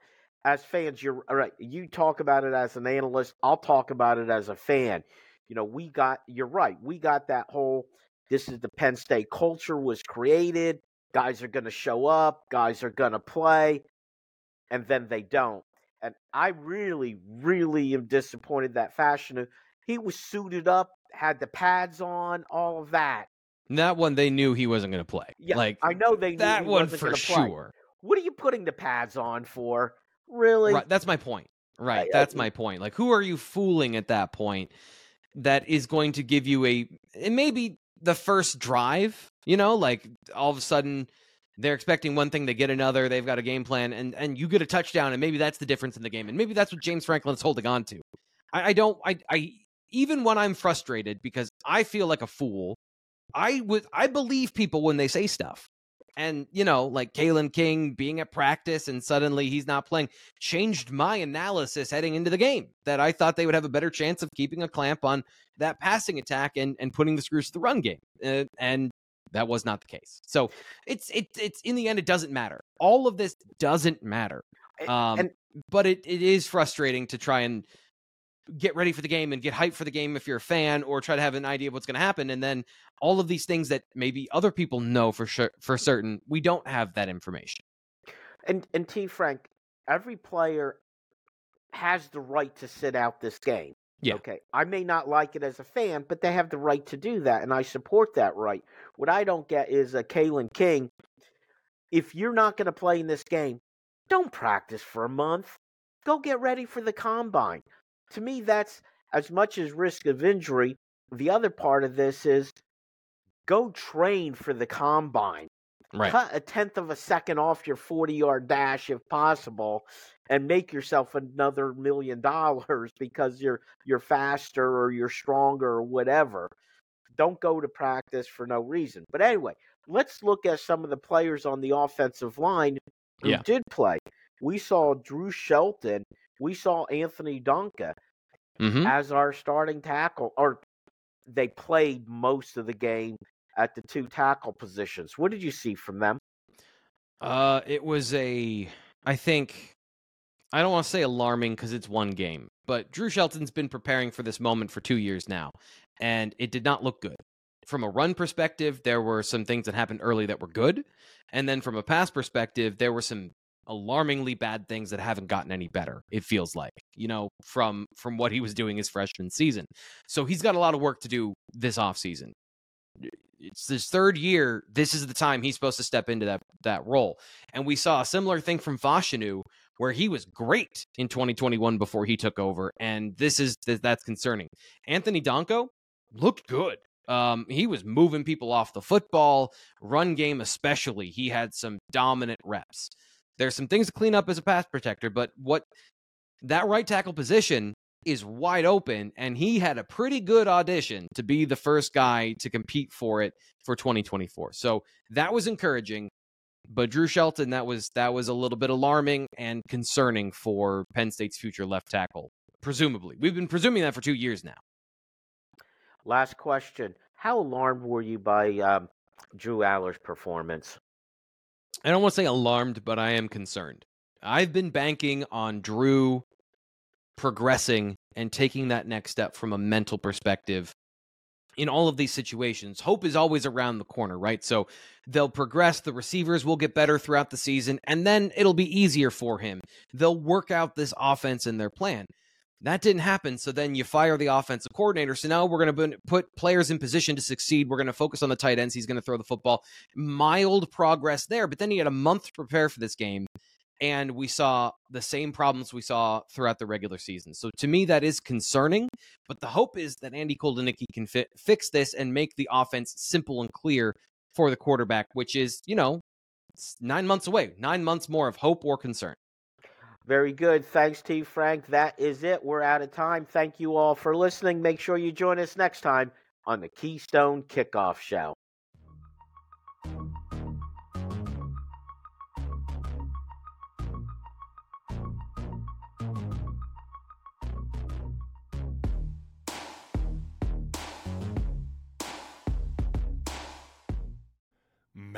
as fans, you're right. You talk about it as an analyst. I'll talk about it as a fan. You know, we got, you're right. We got that whole, this is the Penn State culture was created. Guys are going to show up, guys are going to play, and then they don't. And I really, really am disappointed that Fashanu. He was suited up, had the pads on, all of that. that one they knew he wasn't going to play. Yeah, like I know they knew that he one for play. sure. What are you putting the pads on for? Really? Right, that's my point. Right, I- that's my point. Like, who are you fooling at that point? That is going to give you a it may be the first drive. You know, like all of a sudden they're expecting one thing, they get another. They've got a game plan, and and you get a touchdown, and maybe that's the difference in the game, and maybe that's what James Franklin's holding on to. I, I don't. I I even when I'm frustrated because I feel like a fool, I would I believe people when they say stuff. And, you know, like Kalen King being at practice and suddenly he's not playing changed my analysis heading into the game that I thought they would have a better chance of keeping a clamp on that passing attack and, and putting the screws to the run game. Uh, and that was not the case. So it's, it, it's in the end, it doesn't matter. All of this doesn't matter. Um, and but it, it is frustrating to try and get ready for the game and get hyped for the game if you're a fan or try to have an idea of what's going to happen and then all of these things that maybe other people know for sure for certain we don't have that information and and T Frank, every player has the right to sit out this game. Yeah. Okay. I may not like it as a fan, but they have the right to do that, and I support that right. What I don't get is a Kalen King. If you're not going to play in this game, don't practice for a month. Go get ready for the combine. To me, that's as much as risk of injury. The other part of this is go train for the combine right cut a tenth of a second off your 40 yard dash if possible and make yourself another million <laughs> dollars because you're you're faster or you're stronger or whatever. Don't go to practice for no reason. But anyway let's look at some of the players on the offensive line who Yeah. did play. We saw drew shelton. We saw anthony donkoh hmm as our starting tackle or they played most of the game at the two tackle positions. What did you see from them? Uh it was a i think i don't want to say alarming because it's one game but drew shelton's been preparing for this moment for two years now and it did not look good. From a run perspective there were some things that happened early that were good and then from a pass perspective there were some alarmingly bad things that haven't gotten any better it feels like you know from from what he was doing his freshman season. So he's got a lot of work to do this offseason it's his third year this is the time he's supposed to step into that that role and we saw a similar thing from Fashanu where he was great in 2021 before he took over and this is that's concerning Anthony Donkoh looked good um, he was moving people off the football, run game especially. He had some dominant reps. There's some things to clean up as a pass protector, but what that right tackle position is wide open, and he had a pretty good audition to be the first guy to compete for it for 2024. So that was encouraging. But Drew Shelton, that was that was a little bit alarming and concerning for Penn State's future left tackle. Presumably, we've been presuming that for two years now. Last question. How alarmed were you by um, Drew Allar's performance? I don't want to say alarmed, but I am concerned. I've been banking on Drew progressing and taking that next step from a mental perspective in all of these situations. Hope is always around the corner, right? So they'll progress, the receivers will get better throughout the season, and then it'll be easier for him. They'll work out this offense and their plan. That didn't happen. So then you fire the offensive coordinator. So now we're going to put players in position to succeed. We're going to focus on the tight ends. He's going to throw the football. Mild progress there, but then he had a month to prepare for this game. And we saw the same problems we saw throughout the regular season. So to me, that is concerning. But the hope is that Andy Kotelnicki can fi- fix this and make the offense simple and clear for the quarterback, which is, you know, nine months away, nine months more of hope or concern. Very good. Thanks, T. Frank. That is it. We're out of time. Thank you all for listening. Make sure you join us next time on the Keystone Kickoff Show.